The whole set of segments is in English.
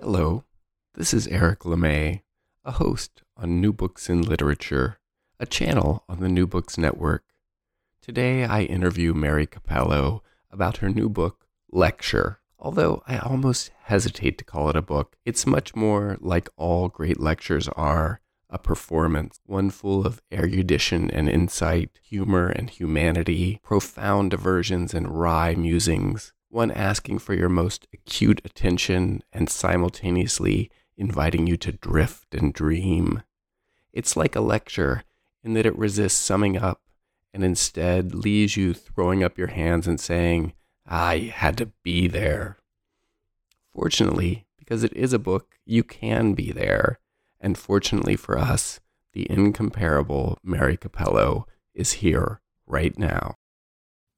Hello, this is Eric LeMay, a host on New Books in Literature, a channel on the New Books Network. Today I interview Mary Cappello about her new book, Lecture. Although I almost hesitate to call it a book, it's much more like all great lectures are a performance, one full of erudition and insight, humor and humanity, profound diversions and wry musings, one asking for your most acute attention and simultaneously inviting you to drift and dream. It's like a lecture in that it resists summing up and instead leaves you throwing up your hands and saying, I had to be there. Fortunately, because it is a book, you can be there. And fortunately for us, the incomparable Mary Cappello is here right now.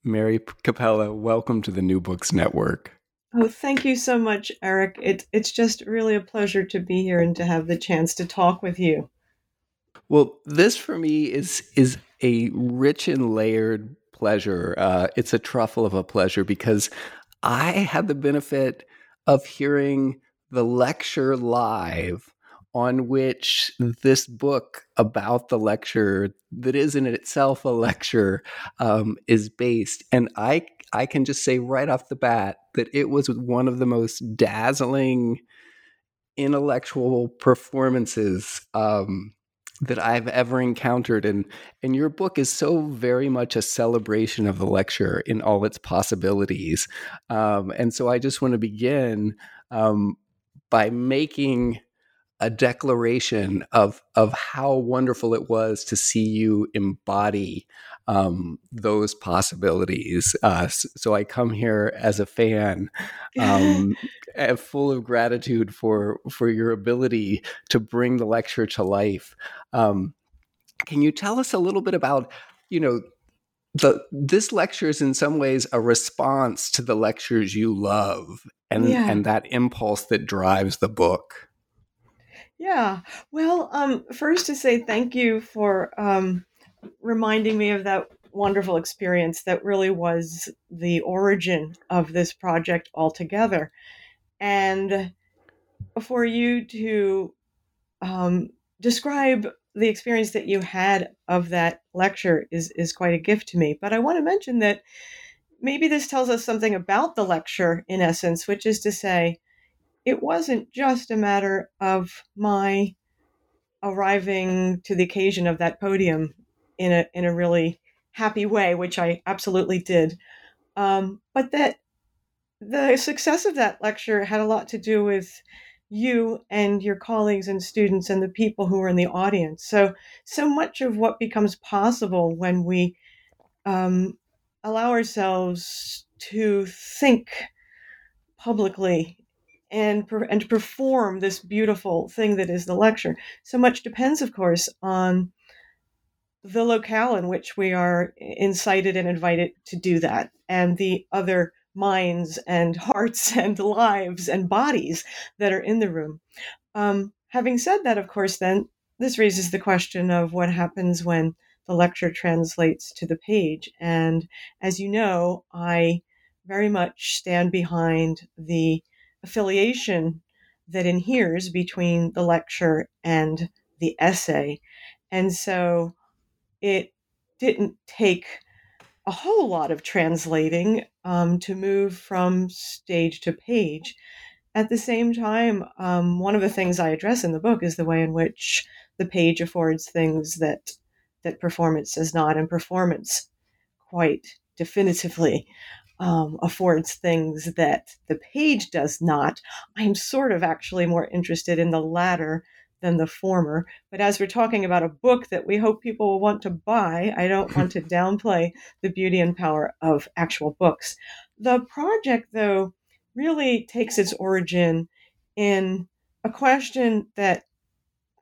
Mary Cappello, welcome to the New Books Network. Oh, thank you so much, Eric. It, it's just really a pleasure to be here and to have the chance to talk with you. Well, this for me is is a rich and layered pleasure. Uh, it's a truffle of a pleasure because I had the benefit of hearing the lecture live on which this book about the lecture that is in itself a lecture um, is based. And I I can just say right off the bat that it was one of the most dazzling intellectual performances um, that I've ever encountered. And and your book is so very much a celebration of the lecture in all its possibilities. Um, and so I just want to begin um, by making a declaration of of how wonderful it was to see you embody um, those possibilities. Uh, so I come here as a fan, um, full of gratitude for for your ability to bring the lecture to life. Um, can you tell us a little bit about you know the this lecture is in some ways a response to the lectures you love and yeah. and that impulse that drives the book yeah. Well, um, first to say thank you for um, reminding me of that wonderful experience that really was the origin of this project altogether. And for you to um, describe the experience that you had of that lecture is, is quite a gift to me. But I want to mention that maybe this tells us something about the lecture in essence, which is to say, it wasn't just a matter of my arriving to the occasion of that podium in a in a really happy way, which I absolutely did, um, but that the success of that lecture had a lot to do with you and your colleagues and students and the people who were in the audience. So so much of what becomes possible when we um, allow ourselves to think publicly and and perform this beautiful thing that is the lecture. So much depends, of course, on the locale in which we are incited and invited to do that, and the other minds and hearts and lives and bodies that are in the room. Um, having said that, of course, then this raises the question of what happens when the lecture translates to the page. And as you know, I very much stand behind the affiliation that inheres between the lecture and the essay. And so it didn't take a whole lot of translating um, to move from stage to page. At the same time, um, one of the things I address in the book is the way in which the page affords things that that performance does not, and performance quite definitively um, affords things that the page does not. I'm sort of actually more interested in the latter than the former. But as we're talking about a book that we hope people will want to buy, I don't want to downplay the beauty and power of actual books. The project, though, really takes its origin in a question that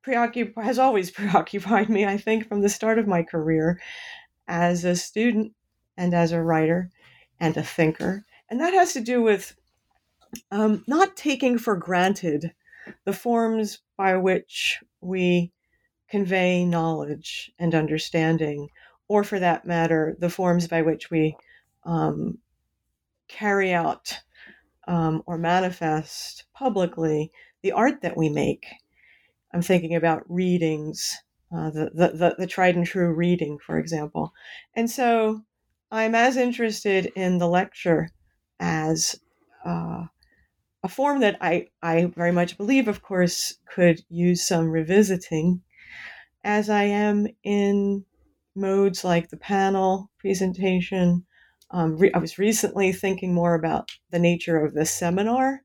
preoccup- has always preoccupied me, I think, from the start of my career as a student and as a writer and a thinker. And that has to do with um, not taking for granted the forms by which we convey knowledge and understanding, or for that matter, the forms by which we um, carry out um, or manifest publicly the art that we make. I'm thinking about readings, uh, the, the, the, the tried and true reading, for example. And so I'm as interested in the lecture as uh, a form that I, I very much believe, of course, could use some revisiting, as I am in modes like the panel presentation. Um, re- I was recently thinking more about the nature of the seminar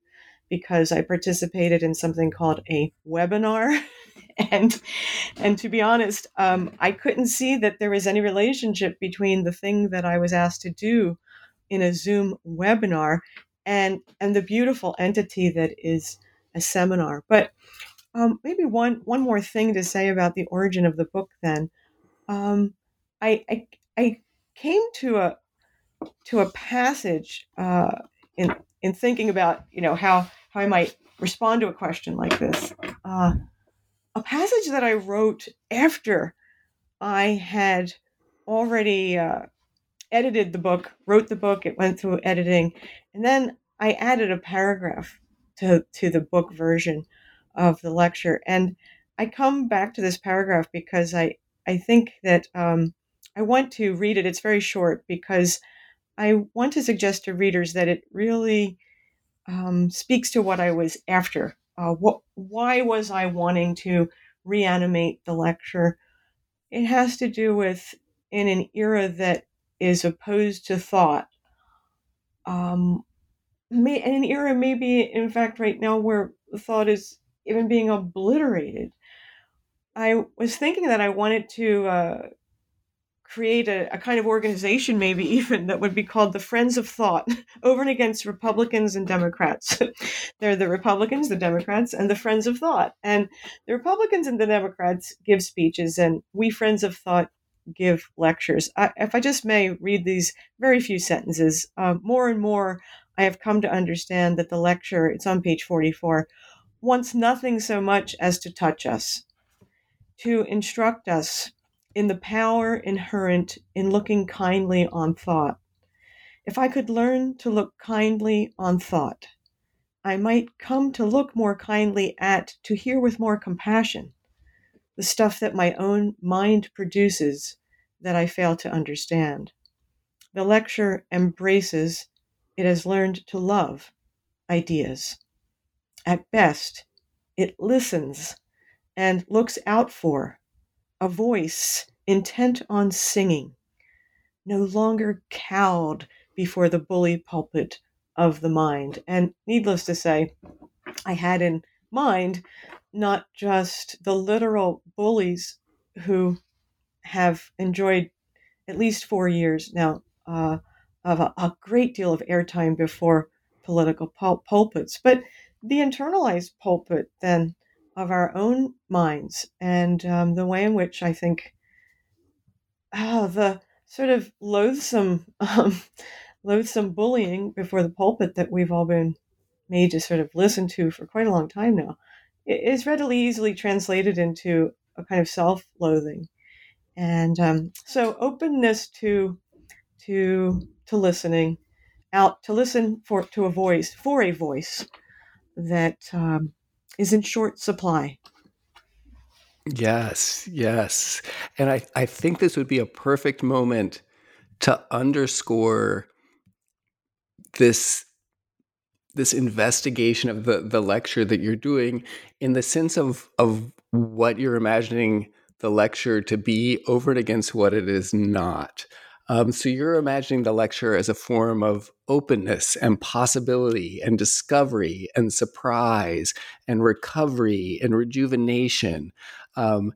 because I participated in something called a webinar. and and to be honest, um, I couldn't see that there was any relationship between the thing that I was asked to do in a Zoom webinar and and the beautiful entity that is a seminar. But um, maybe one one more thing to say about the origin of the book. Then, um, I, I, I came to a to a passage uh, in in thinking about you know how how I might respond to a question like this. Uh, a passage that I wrote after I had already uh, edited the book, wrote the book, it went through editing, and then I added a paragraph to, to the book version of the lecture. And I come back to this paragraph because I, I think that um, I want to read it. It's very short because I want to suggest to readers that it really um, speaks to what I was after. Uh, what, why was I wanting to reanimate the lecture? It has to do with in an era that is opposed to thought. Um, may, an era maybe, in fact, right now where thought is even being obliterated. I was thinking that I wanted to uh, create a, a, kind of organization, maybe even that would be called the Friends of Thought, over and against Republicans and Democrats. They're the Republicans, the Democrats, and the Friends of Thought. And the Republicans and the Democrats give speeches, and we Friends of Thought give lectures. I, if I just may read these very few sentences, uh, more and more I have come to understand that the lecture, it's on page 44, wants nothing so much as to touch us, to instruct us in the power inherent in looking kindly on thought. If I could learn to look kindly on thought, I might come to look more kindly at, to hear with more compassion, the stuff that my own mind produces that I fail to understand. The lecture embraces, it has learned to love ideas. At best, it listens and looks out for a voice intent on singing, no longer cowed before the bully pulpit of the mind. And needless to say, I had in mind not just the literal bullies who have enjoyed at least four years now uh, of a, a, great deal of airtime before political pul- pulpits, but the internalized pulpit then of our own minds and um, the way in which I think oh, the sort of loathsome, um, loathsome bullying before the pulpit that we've all been made to sort of listen to for quite a long time now is readily easily translated into a kind of self-loathing. And um, so openness to to to listening out to listen for to a voice for a voice that um, is in short supply Yes, yes. And I, I think this would be a perfect moment to underscore this this investigation of the, the lecture that you're doing in the sense of of what you're imagining the lecture to be over and against what it is not. Um, so you're imagining the lecture as a form of openness and possibility and discovery and surprise and recovery and rejuvenation. Um,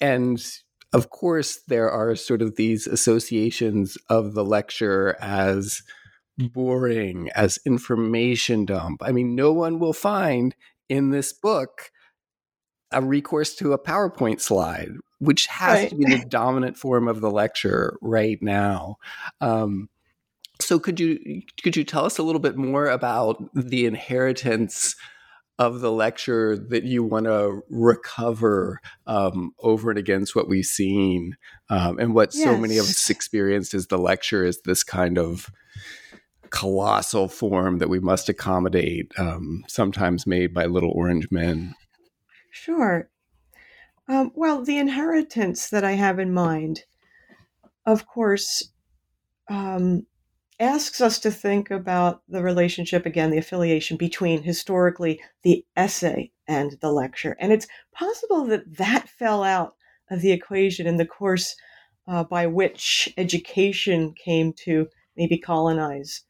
and of course, there are sort of these associations of the lecture as boring as information dump. I mean, no one will find in this book a recourse to a PowerPoint slide, which has right. to be the dominant form of the lecture right now. Um, so could you could you tell us a little bit more about the inheritance of the lecture that you want to recover um, over and against what we've seen um, and what yes. so many of us experienced as the lecture is this kind of colossal form that we must accommodate um, sometimes made by little orange men sure um, well the inheritance that i have in mind of course um, asks us to think about the relationship again, the affiliation between historically the essay and the lecture. And it's possible that that fell out of the equation in the course uh, by which education came to maybe colonize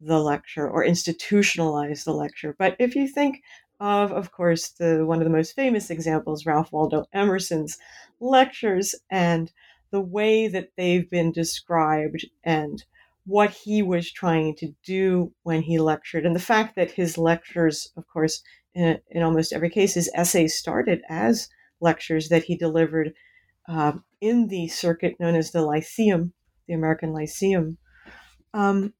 the lecture or institutionalize the lecture. But if you think of, of course, the one of the most famous examples, Ralph Waldo Emerson's lectures and the way that they've been described and what he was trying to do when he lectured. And the fact that his lectures, of course, in, in almost every case, his essays started as lectures that he delivered uh, in the circuit known as the Lyceum, the American Lyceum. Um,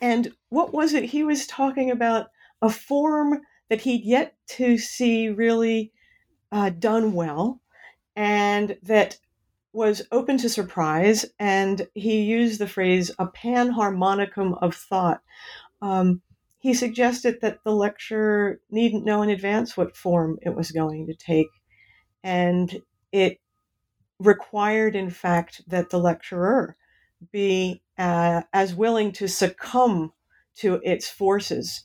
and what was it? He was talking about a form that he'd yet to see really uh, done well, and that was open to surprise, and he used the phrase a panharmonicum of thought. Um, he suggested that the lecture needn't know in advance what form it was going to take, and it required, in fact, that the lecturer be uh, as willing to succumb to its forces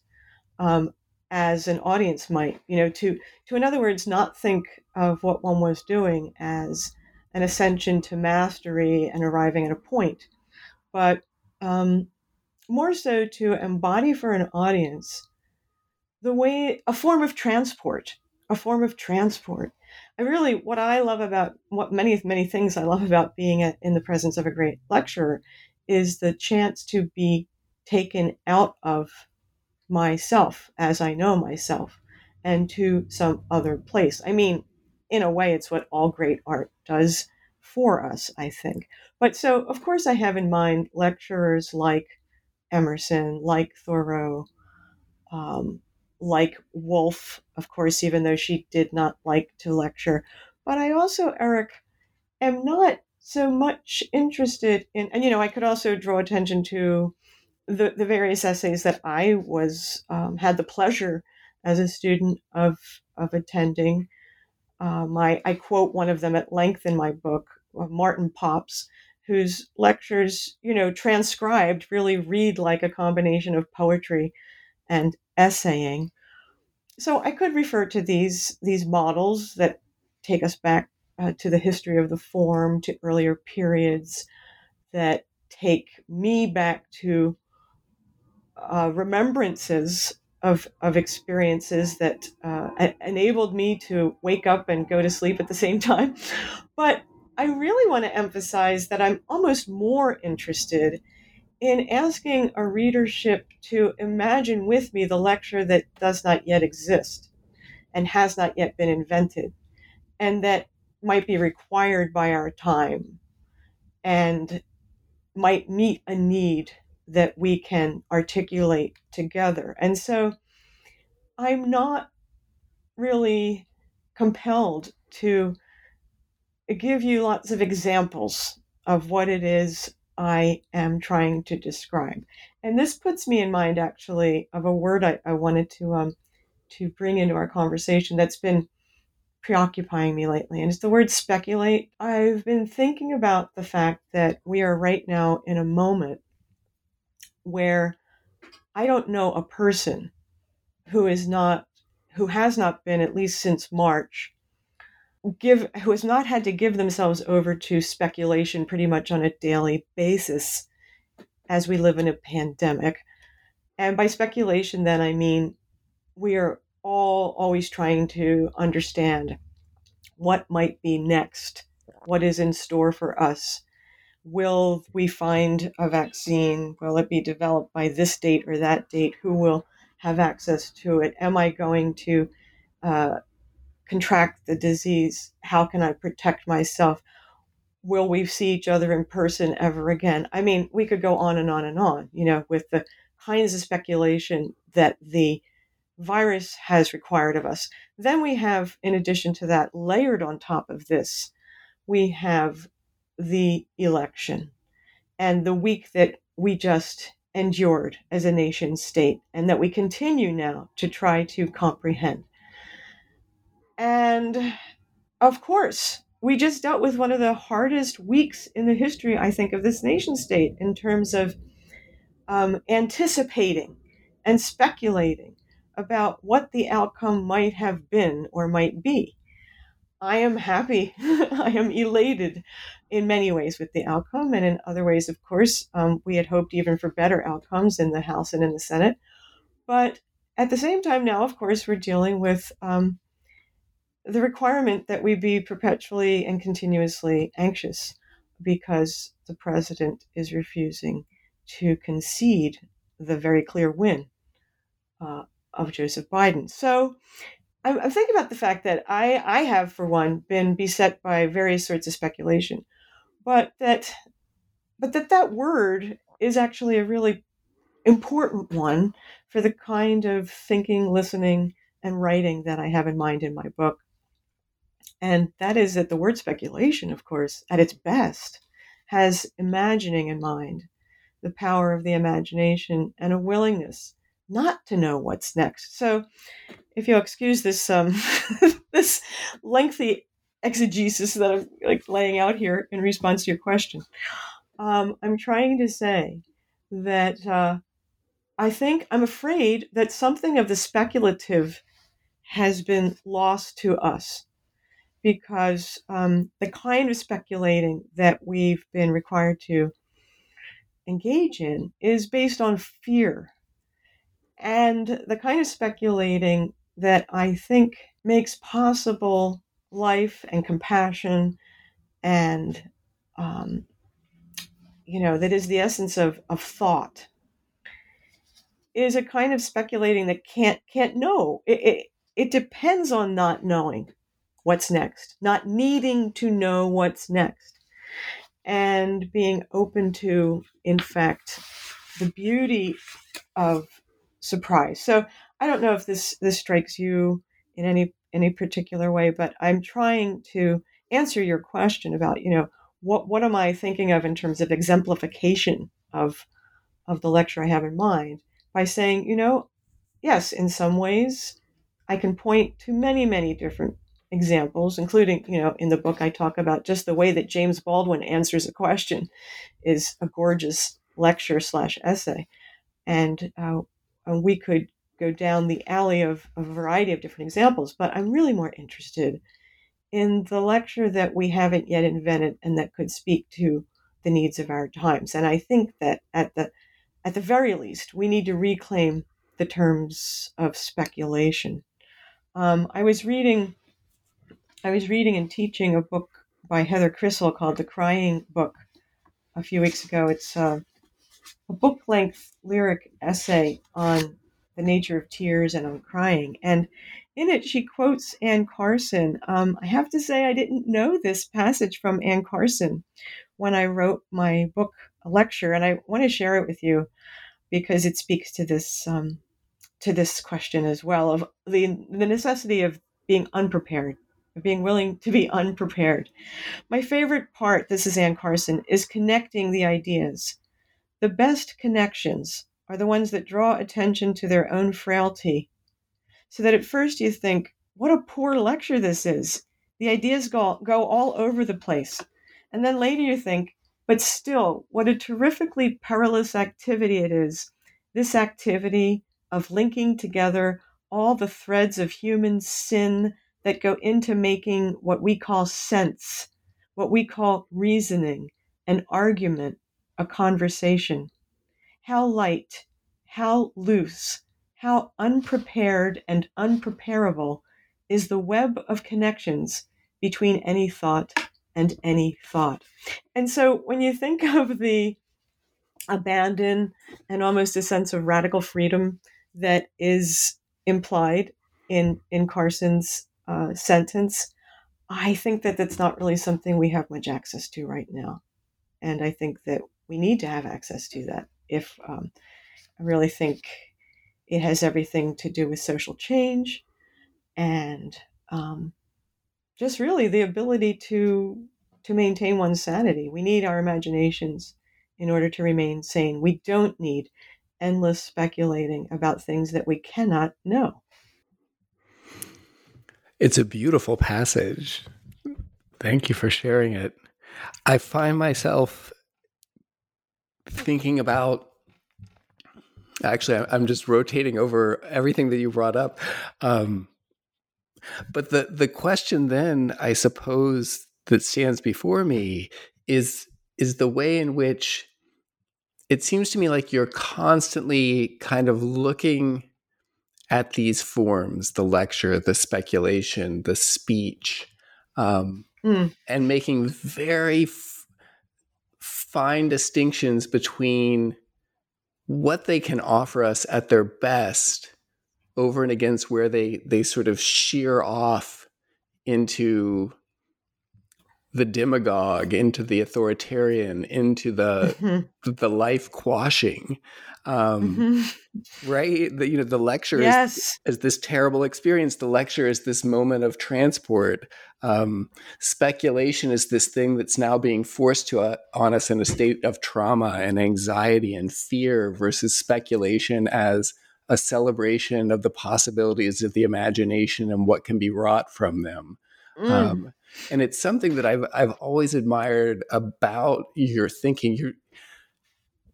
um, as an audience might. You know, to to in other words, not think of what one was doing as an ascension to mastery and arriving at a point, but um, more so to embody for an audience the way a form of transport, a form of transport. i really, what I love about what many of many things I love about being in the presence of a great lecturer is the chance to be taken out of myself as I know myself and to some other place. I mean, in a way, it's what all great art does for us, I think. But so, of course, I have in mind lecturers like Emerson, like Thoreau, um, like Woolf, of course, even though she did not like to lecture. But I also, Eric, am not so much interested in, and you know, I could also draw attention to the, the various essays that I was um, had the pleasure as a student of of attending. Um, I, I quote one of them at length in my book, uh, Martin Pops, whose lectures, you know, transcribed really read like a combination of poetry and essaying. So I could refer to these these models that take us back uh, to the history of the form, to earlier periods, that take me back to uh, remembrances of, of experiences that uh, enabled me to wake up and go to sleep at the same time. But I really want to emphasize that I'm almost more interested in asking a readership to imagine with me the lecture that does not yet exist and has not yet been invented, and that might be required by our time and might meet a need that we can articulate together. And so I'm not really compelled to give you lots of examples of what it is I am trying to describe. And this puts me in mind actually of a word I, I wanted to um, to bring into our conversation that's been preoccupying me lately, and it's the word speculate. I've been thinking about the fact that we are right now in a moment where I don't know a person who is not who has not been at least since March give who has not had to give themselves over to speculation pretty much on a daily basis as we live in a pandemic. And by speculation then I mean we are all always trying to understand what might be next, what is in store for us, will we find a vaccine? Will it be developed by this date or that date? Who will have access to it? Am I going to uh, contract the disease? How can I protect myself? Will we see each other in person ever again? I mean, we could go on and on and on, you know, with the kinds of speculation that the virus has required of us. Then we have, in addition to that, layered on top of this, we have the election and the week that we just endured as a nation state and that we continue now to try to comprehend. And of course, we just dealt with one of the hardest weeks in the history, I think, of this nation state in terms of um, anticipating and speculating about what the outcome might have been or might be. I am happy, I am elated in many ways with the outcome, and in other ways, of course, um, we had hoped even for better outcomes in the House and in the Senate. But at the same time, now, of course, we're dealing with um, the requirement that we be perpetually and continuously anxious because the president is refusing to concede the very clear win uh, of Joseph Biden. So I'm, I'm, thinking about the fact that I, I have, for one, been beset by various sorts of speculation, but that, but that that word is actually a really important one for the kind of thinking, listening, and writing that I have in mind in my book. And that is that the word speculation, of course, at its best, has imagining in mind, the power of the imagination, and a willingness not to know what's next. So, if you'll excuse this um, this lengthy exegesis that I'm like laying out here in response to your question, um, I'm trying to say that uh, I think I'm afraid that something of the speculative has been lost to us because um, the kind of speculating that we've been required to engage in is based on fear. And the kind of speculating that I think makes possible life and compassion and, um, you know, that is the essence of, of thought is a kind of speculating that can't can't know. It, it, it depends on not knowing what's next, not needing to know what's next, and being open to, in fact, the beauty of surprise. So I don't know if this this strikes you in any any particular way, but I'm trying to answer your question about you know what what am I thinking of in terms of exemplification of of the lecture I have in mind by saying you know yes in some ways I can point to many many different examples, including, you know, in the book I talk about just the way that James Baldwin answers a question is a gorgeous lecture slash essay. And uh, we could go down the alley of a variety of different examples, but I'm really more interested in the lecture that we haven't yet invented and that could speak to the needs of our times. And I think that at the at the very least, we need to reclaim the terms of speculation. Um, I was reading I was reading and teaching a book by Heather Christle called The Crying Book a few weeks ago. It's uh, a book length lyric essay on the nature of tears and on crying. And in it, she quotes Anne Carson. Um, I have to say, I didn't know this passage from Anne Carson when I wrote my book lecture, and I want to share it with you because it speaks to this um, to this question as well of the the necessity of being unprepared of being willing to be unprepared. My favorite part, this is Anne Carson, is connecting the ideas. The best connections are the ones that draw attention to their own frailty. So that at first you think, what a poor lecture this is. The ideas go, go all over the place. And then later you think, but still, what a terrifically perilous activity it is. This activity of linking together all the threads of human sin, that go into making what we call sense, what we call reasoning, an argument, a conversation. How light, how loose, how unprepared and unpreparable is the web of connections between any thought and any thought. And so when you think of the abandon and almost a sense of radical freedom that is implied in in Carson's uh, sentence, I think that that's not really something we have much access to right now, and I think that we need to have access to that. If um, I really think it has everything to do with social change and um, just really the ability to to maintain one's sanity. We need our imaginations in order to remain sane. We don't need endless speculating about things that we cannot know. It's a beautiful passage. Thank you for sharing it. I find myself thinking about actually i'm just rotating over everything that you brought up um, but the the question then i suppose that stands before me is is the way in which it seems to me like you're constantly kind of looking at these forms the lecture the speculation the speech um, mm. and making very fine distinctions between what they can offer us at their best over and against where they they sort of shear off into the demagogue into the authoritarian into the mm-hmm. the life quashing um, mm-hmm. right the, you know the lecture yes. is, is this terrible experience the lecture is this moment of transport um, speculation is this thing that's now being forced to uh, on us in a state of trauma and anxiety and fear versus speculation as a celebration of the possibilities of the imagination and what can be wrought from them mm. um, and it's something that I've I've always admired about your thinking. Your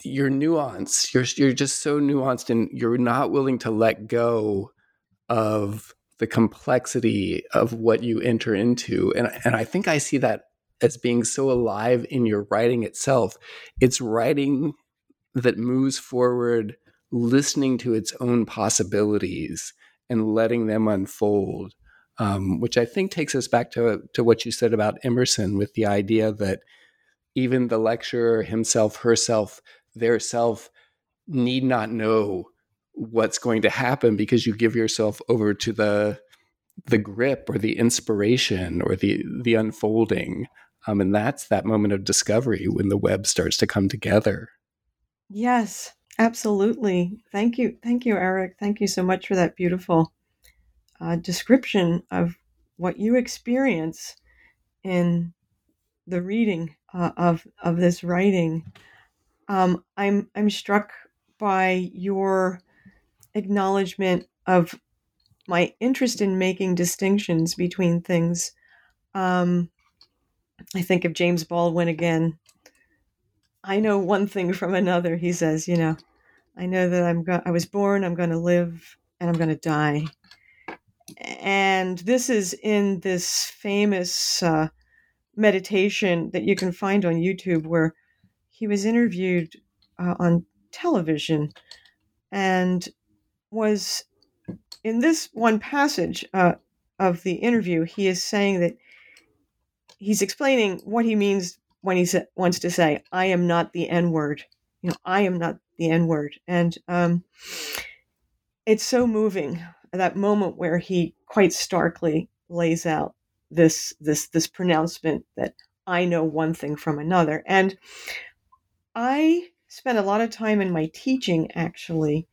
your nuance. You're you're just so nuanced, and you're not willing to let go of the complexity of what you enter into. And and I think I see that as being so alive in your writing itself. It's writing that moves forward, listening to its own possibilities and letting them unfold um, which I think takes us back to to what you said about Emerson, with the idea that even the lecturer himself, herself, their self need not know what's going to happen because you give yourself over to the the grip or the inspiration or the the unfolding. Um, and that's that moment of discovery when the web starts to come together. Yes absolutely. Thank you thank you eric. Thank you so much for that beautiful uh, description of what you experience in the reading uh, of of this writing, um, I'm I'm struck by your acknowledgement of my interest in making distinctions between things. Um, I think of James Baldwin again. I know one thing from another. He says, you know, I know that I'm go- I was born, I'm going to live, and I'm going to die and this is in this famous uh, meditation that you can find on YouTube where he was interviewed uh, on television and was in this one passage uh, of the interview he is saying that he's explaining what he means when he sa- wants to say i am not the n word you know i am not the n word and um, it's so moving that moment where he quite starkly lays out this this this pronouncement that I know one thing from another. And I spent a lot of time in my teaching actually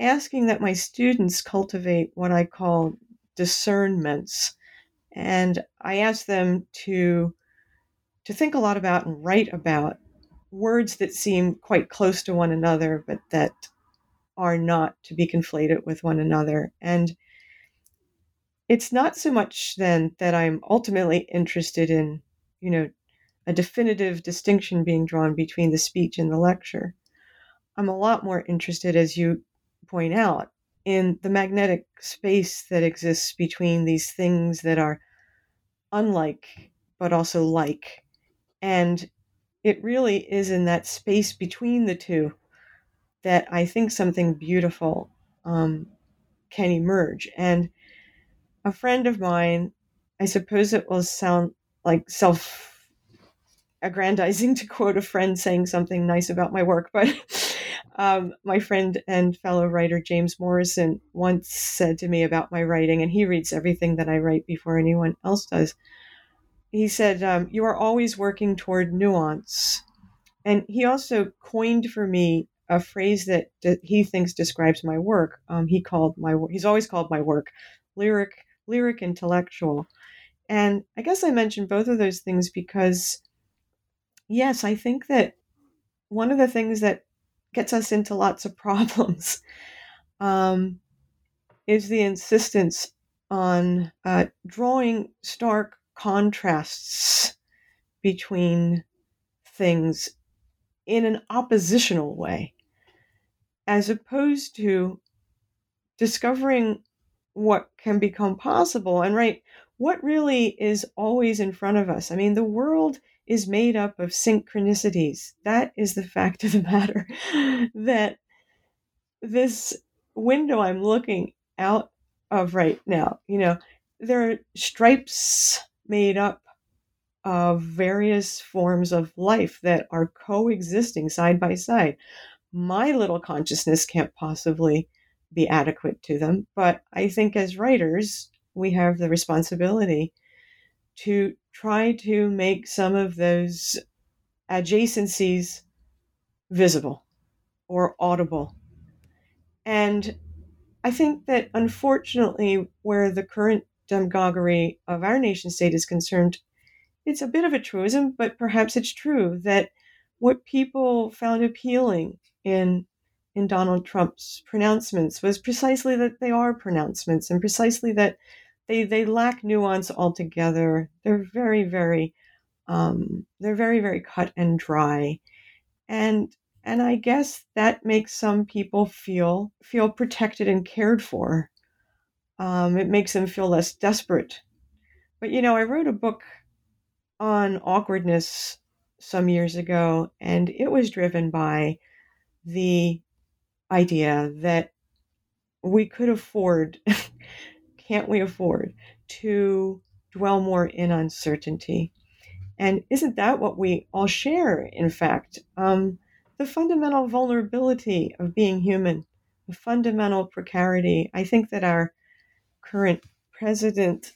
asking that my students cultivate what I call discernments. And I ask them to to think a lot about and write about words that seem quite close to one another, but that are not to be conflated with one another. And it's not so much then that I'm ultimately interested in, you know, a definitive distinction being drawn between the speech and the lecture. I'm a lot more interested, as you point out, in the magnetic space that exists between these things that are unlike but also like. And it really is in that space between the two that I think something beautiful um, can emerge. And a friend of mine, I suppose it will sound like self aggrandizing to quote a friend saying something nice about my work, but um, my friend and fellow writer James Morrison once said to me about my writing, and he reads everything that I write before anyone else does. He said, um, You are always working toward nuance. And he also coined for me a phrase that he thinks describes my work. Um, he called my he's always called my work lyric, lyric intellectual. And I guess I mentioned both of those things because Yes, I think that one of the things that gets us into lots of problems um, is the insistence on uh, drawing stark contrasts between things in an oppositional way, as opposed to discovering what can become possible and right what really is always in front of us. I mean, the world is made up of synchronicities. That is the fact of the matter. that this window I'm looking out of right now, you know, there are stripes made up of various forms of life that are coexisting side by side. My little consciousness can't possibly be adequate to them, but I think as writers, we have the responsibility to try to make some of those adjacencies visible or audible. And I think that unfortunately, where the current demagoguery of our nation state is concerned, it's a bit of a truism, but perhaps it's true that what people found appealing in in Donald Trump's pronouncements was precisely that they are pronouncements and precisely that they they lack nuance altogether. They're very very um, they're very very cut and dry, and and I guess that makes some people feel feel protected and cared for. Um, it makes them feel less desperate. But you know, I wrote a book on awkwardness some years ago, and it was driven by the idea that we could afford can't we afford to dwell more in uncertainty? And isn't that what we all share, in fact? Um, the fundamental vulnerability of being human, the fundamental precarity. I think that our current president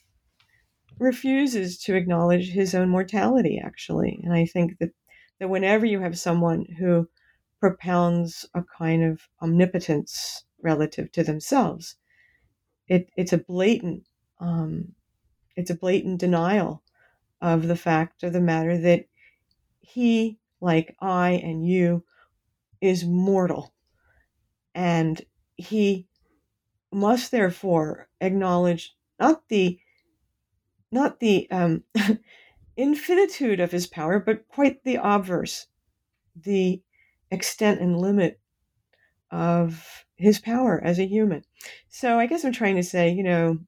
refuses to acknowledge his own mortality, actually. And I think that, that whenever you have someone who propounds a kind of omnipotence relative to themselves, it, it's a blatant um, it's a blatant denial of the fact of the matter that he like i and you is mortal. And he must therefore acknowledge not the not the um, infinitude of his power but quite the obverse the extent and limit of his power as a human. So I guess I'm trying to say, you know,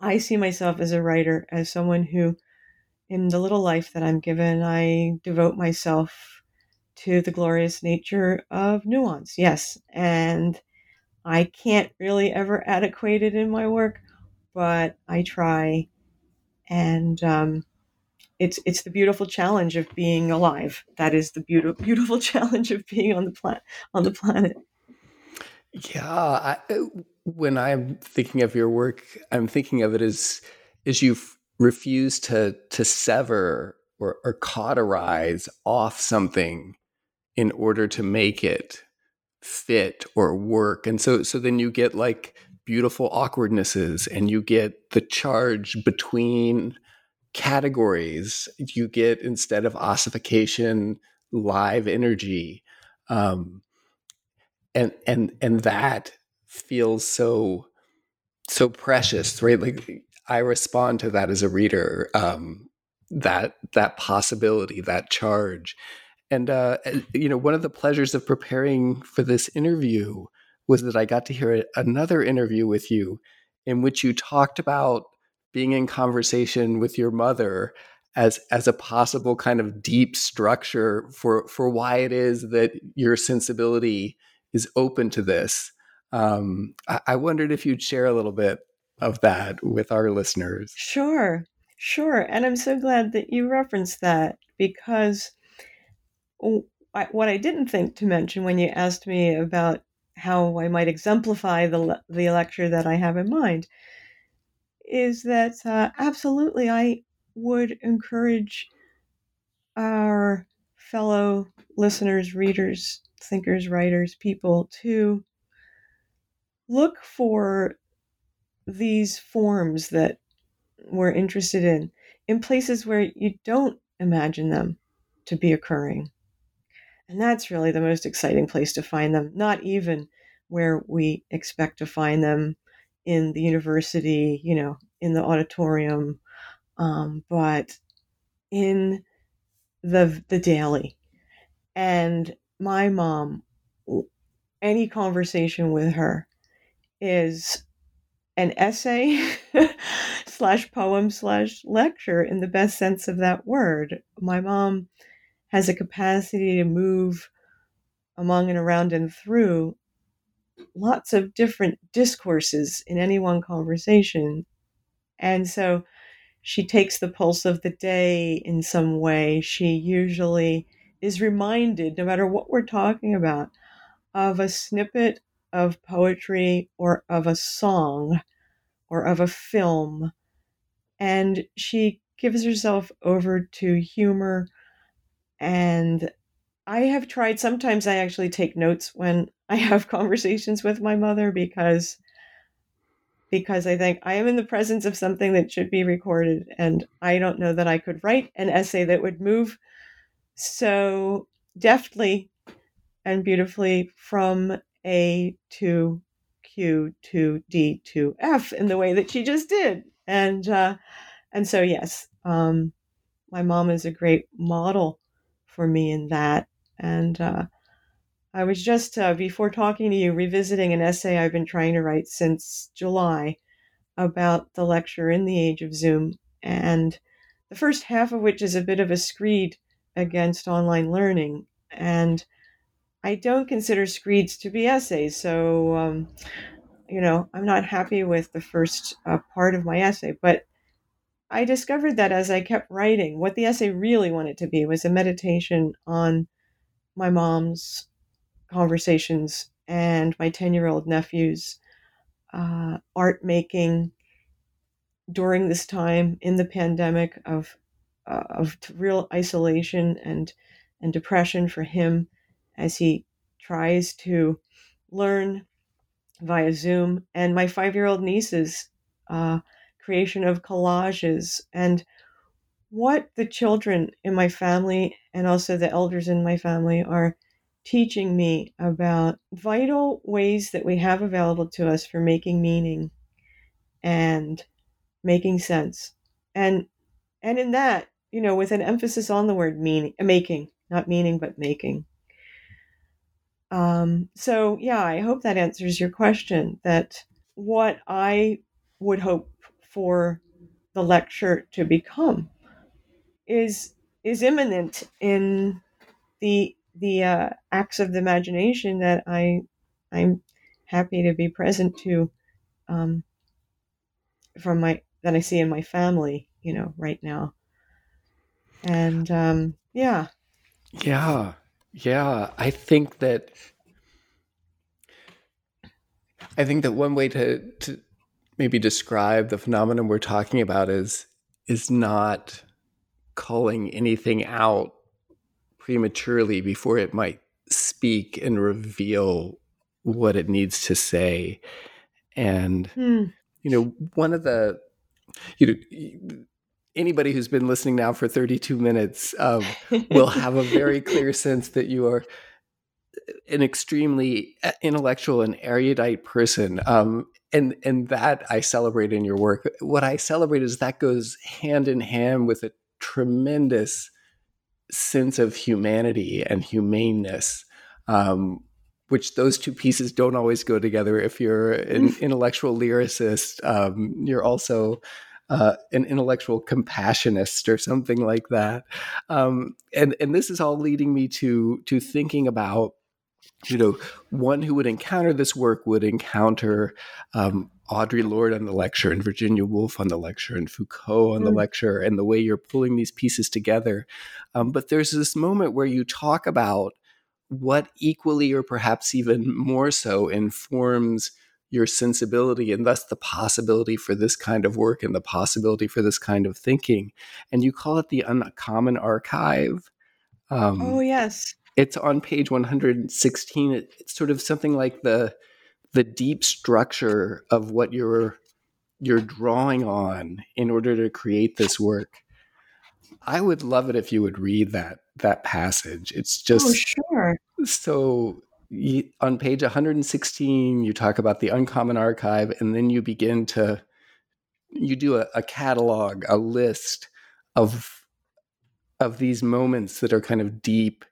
I see myself as a writer, as someone who, in the little life that I'm given, I devote myself to the glorious nature of nuance. Yes. And I can't really ever adequate it in my work, but I try. And um, it's it's the beautiful challenge of being alive. That is the beautiful beautiful challenge of being on the planet on the planet. Yeah, I, uh, when I'm thinking of your work, I'm thinking of it as as you refuse to to sever or, or cauterize off something in order to make it fit or work, and so so then you get like beautiful awkwardnesses, and you get the charge between categories. You get instead of ossification, live energy. Um, and and and that feels so so precious right? Like i respond to that as a reader um that that possibility that charge. And uh you know one of the pleasures of preparing for this interview was that i got to hear another interview with you in which you talked about being in conversation with your mother as as a possible kind of deep structure for for why it is that your sensibility is open to this. Um, I, I wondered if you'd share a little bit of that with our listeners. Sure. Sure. And I'm so glad that you referenced that because what I didn't think to mention when you asked me about how I might exemplify the, the lecture that I have in mind is that uh, absolutely I would encourage our fellow listeners, readers, thinkers, writers, people to look for these forms that we're interested in in places where you don't imagine them to be occurring. And that's really the most exciting place to find them, not even where we expect to find them in the university, you know, in the auditorium, um, but in the the daily. And my mom, any conversation with her is an essay slash poem slash lecture in the best sense of that word. My mom has a capacity to move among and around and through lots of different discourses in any one conversation. And so she takes the pulse of the day in some way. She usually is reminded, no matter what we're talking about, of a snippet of poetry or of a song or of a film. And she gives herself over to humor. And I have tried, sometimes I actually take notes when I have conversations with my mother because because I think I am in the presence of something that should be recorded and I don't know that I could write an essay that would move so deftly and beautifully from A to Q to D to F in the way that she just did. And uh, and so yes, um, my mom is a great model for me in that. And uh, I was just uh, before talking to you revisiting an essay I've been trying to write since July about the lecture in the age of Zoom, and the first half of which is a bit of a screed against online learning. And I don't consider screeds to be essays, so um, you know I'm not happy with the first uh, part of my essay. But I discovered that as I kept writing, what the essay really wanted to be was a meditation on my mom's conversations and my ten-year-old nephew's uh, art making during this time in the pandemic of uh, of real isolation and and depression for him as he tries to learn via Zoom, and my five year old niece's uh, creation of collages, and what the children in my family and also the elders in my family are teaching me about vital ways that we have available to us for making meaning and making sense. And and in that, you know, with an emphasis on the word meaning making, not meaning but making. Um, so, yeah, I hope that answers your question. That what I would hope for the lecture to become is is imminent in the the uh, acts of the imagination that I I'm happy to be present to um, from my that I see in my family, you know, right now. And um, yeah, yeah, yeah, I think that I think that one way to to maybe describe the phenomenon we're talking about is is not calling anything out prematurely before it might speak and reveal what it needs to say. And hmm. you know, one of the you know anybody who's been listening now for 32 minutes um, will have a very clear sense that you are an extremely uh, intellectual and erudite person um, and and that i celebrate in your work. What i celebrate is that goes hand in hand with a tremendous sense of humanity and humaneness um, which those two pieces don't always go together. If you're an intellectual lyricist um, you're also uh, an intellectual compassionist or something like that. Um, and and this is all leading me to to thinking about you know one who would encounter this work would encounter um, Audre Lorde on the lecture and Virginia Woolf on the lecture and Foucault on mm. the lecture and the way you're pulling these pieces together. Um, but there's this moment where you talk about what equally or perhaps even more so informs your sensibility and thus the possibility for this kind of work and the possibility for this kind of thinking. And you call it the uncommon archive. Um, oh, yes. It's on page 116. it's sort of something like the the deep structure of what you're you're drawing on in order to create this work. I would love it if you would read that that passage. It's oh, just oh, sure. So you, on page 116, you talk about the uncommon archive, and then you begin to you do a, a catalog, a list of of these moments that are kind of deep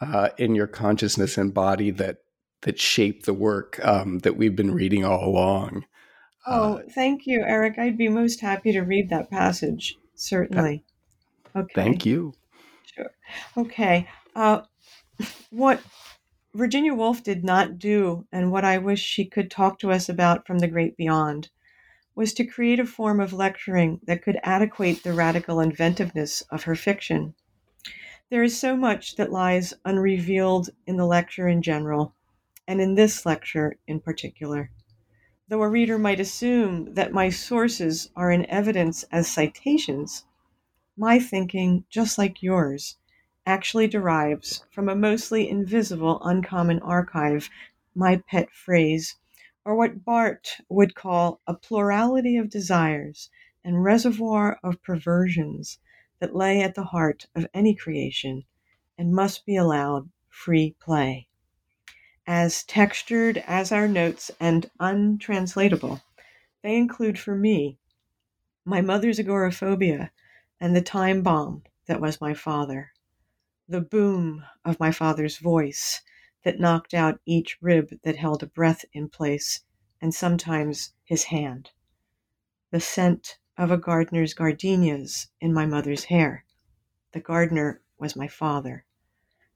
uh, in your consciousness and body that that shape the work um, that we've been reading all along. Oh, uh, thank you, Eric. I'd be most happy to read that passage. Certainly. Okay. Thank you. Sure. Okay. Uh, what Virginia Woolf did not do, and what I wish she could talk to us about from the great beyond, was to create a form of lecturing that could adequate the radical inventiveness of her fiction. There is so much that lies unrevealed in the lecture in general, and in this lecture in particular. Though a reader might assume that my sources are in evidence as citations, my thinking, just like yours, actually derives from a mostly invisible uncommon archive, my pet phrase, or what Barthes would call a plurality of desires and reservoir of perversions that lay at the heart of any creation and must be allowed free play. As textured as our notes and untranslatable, they include for me my mother's agoraphobia and the time bomb that was my father the boom of my father's voice that knocked out each rib that held a breath in place, and sometimes his hand. The scent of a gardener's gardenias in my mother's hair. The gardener was my father.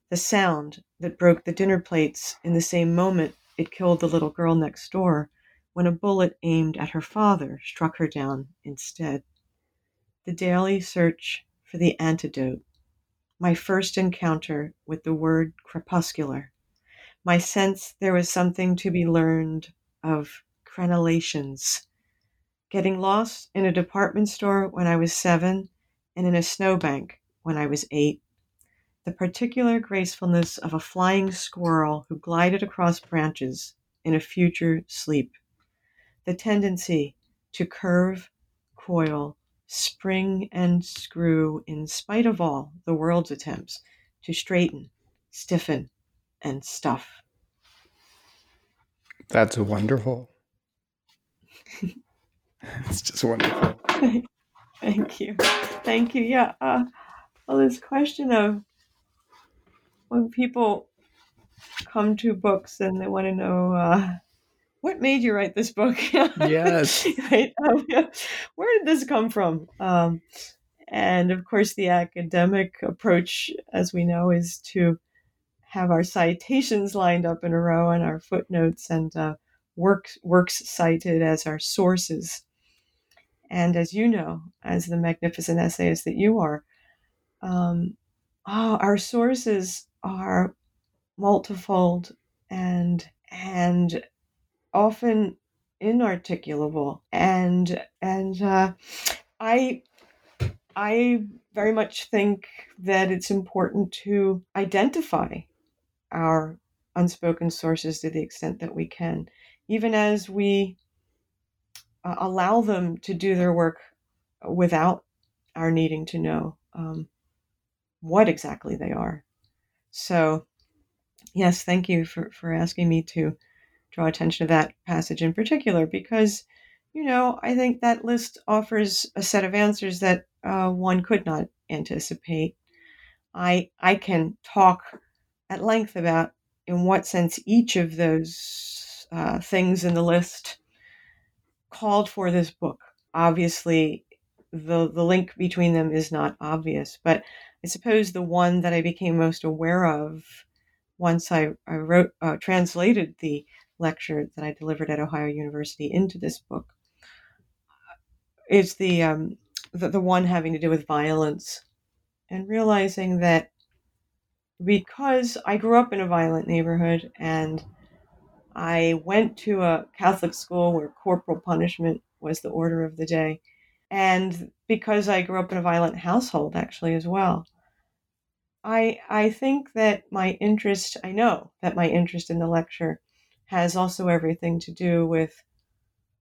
The sound that broke the dinner plates in the same moment it killed the little girl next door when a bullet aimed at her father struck her down instead. The daily search for the antidote my first encounter with the word crepuscular, my sense there was something to be learned of crenellations, getting lost in a department store when I was seven and in a snowbank when I was eight, the particular gracefulness of a flying squirrel who glided across branches in a future sleep, the tendency to curve, coil, spring and screw in spite of all the world's attempts to straighten, stiffen, and stuff. That's wonderful. it's just wonderful. Thank you. Thank you. Yeah. Uh, well, this question of when people come to books and they want to know uh, what made you write this book? yes. right? Um, where did this come from? Um, and of course, the academic approach, as we know, is to have our citations lined up in a row and our footnotes and uh, works works cited as our sources. And as you know, as the magnificent essayist that you are, um, oh, our sources are multifold and and often inarticulable and and uh, i i very much think that it's important to identify our unspoken sources to the extent that we can even as we uh, allow them to do their work without our needing to know um, what exactly they are. So yes thank you for for asking me to draw attention to that passage in particular because, you know, I think that list offers a set of answers that uh, one could not anticipate. I I can talk at length about in what sense each of those uh, things in the list called for this book. Obviously, the the link between them is not obvious, but I suppose the one that I became most aware of once I, I wrote uh, translated the lecture that I delivered at Ohio University into this book. is the, um, the, the one having to do with violence and realizing that because I grew up in a violent neighborhood and I went to a Catholic school where corporal punishment was the order of the day. And because I grew up in a violent household, actually, as well, I, I think that my interest, I know that my interest in the lecture has also everything to do with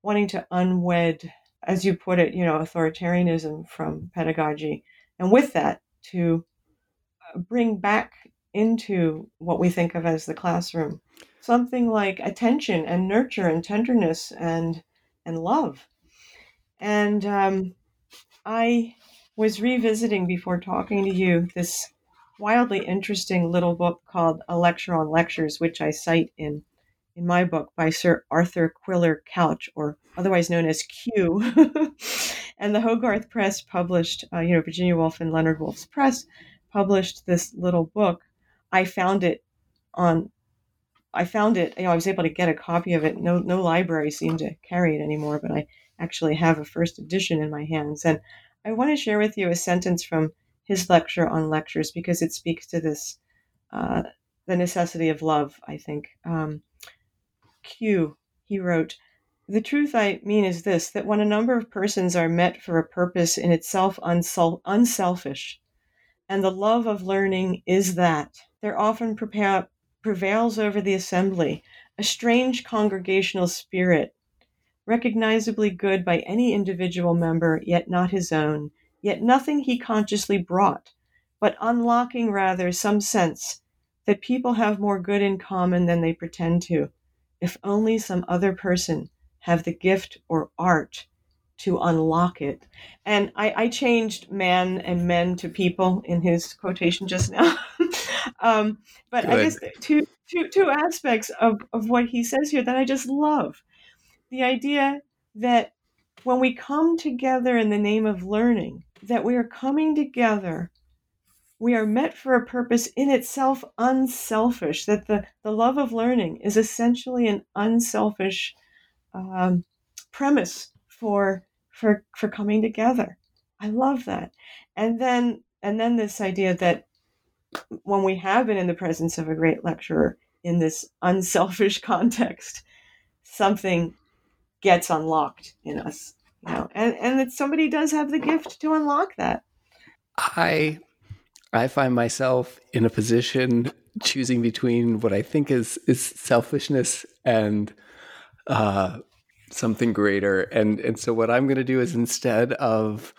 wanting to unwed, as you put it, you know, authoritarianism from pedagogy. And with that, to uh, bring back into what we think of as the classroom something like attention and nurture and tenderness and and love and um, i was revisiting before talking to you this wildly interesting little book called a lecture on lectures which i cite in in my book by sir arthur quiller couch or otherwise known as q and the hogarth press published uh, you know virginia woolf and leonard woolf's press published this little book I found it on I found it, you know, I was able to get a copy of it. No no library seemed to carry it anymore, but I actually have a first edition in my hands. And I want to share with you a sentence from his lecture on lectures because it speaks to this uh, the necessity of love, I think. Um, Q, he wrote, the truth I mean is this that when a number of persons are met for a purpose in itself unsel- unselfish, and the love of learning is that, there often prevails over the assembly a strange congregational spirit, recognizably good by any individual member, yet not his own, yet nothing he consciously brought, but unlocking rather some sense that people have more good in common than they pretend to, if only some other person have the gift or art to unlock it. And I, I changed man and men to people in his quotation just now. um, but Good. I guess two, two, two aspects of, of what he says here that I just love. The idea that when we come together in the name of learning, that we are coming together we are met for a purpose in itself unselfish, that the, the love of learning is essentially an unselfish um, premise for for for coming together. I love that. And then and then this idea that when we have been in the presence of a great lecturer in this unselfish context, something gets unlocked in us. You know, and, and that somebody does have the gift to unlock that. I I find myself in a position choosing between what I think is is selfishness and uh, something greater. And and so what I'm going to do is instead of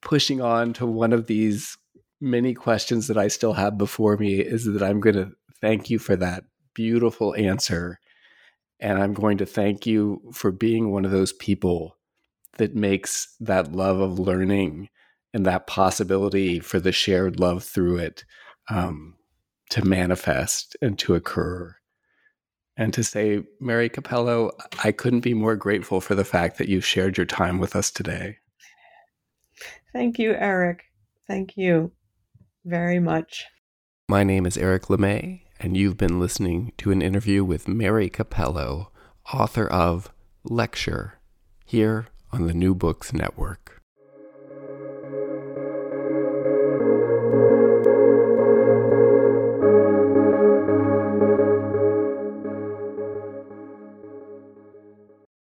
pushing on to one of these many questions that I still have before me is that I'm going to thank you for that beautiful answer and I'm going to thank you for being one of those people that makes that love of learning and that possibility for the shared love through it um, to manifest and to occur and to say, Mary Cappello, I couldn't be more grateful for the fact that you shared your time with us today. Thank you, Eric. Thank you very much. My name is Eric LeMay, and you've been listening to an interview with Mary Cappello, author of Lecture, here on the New Books Network.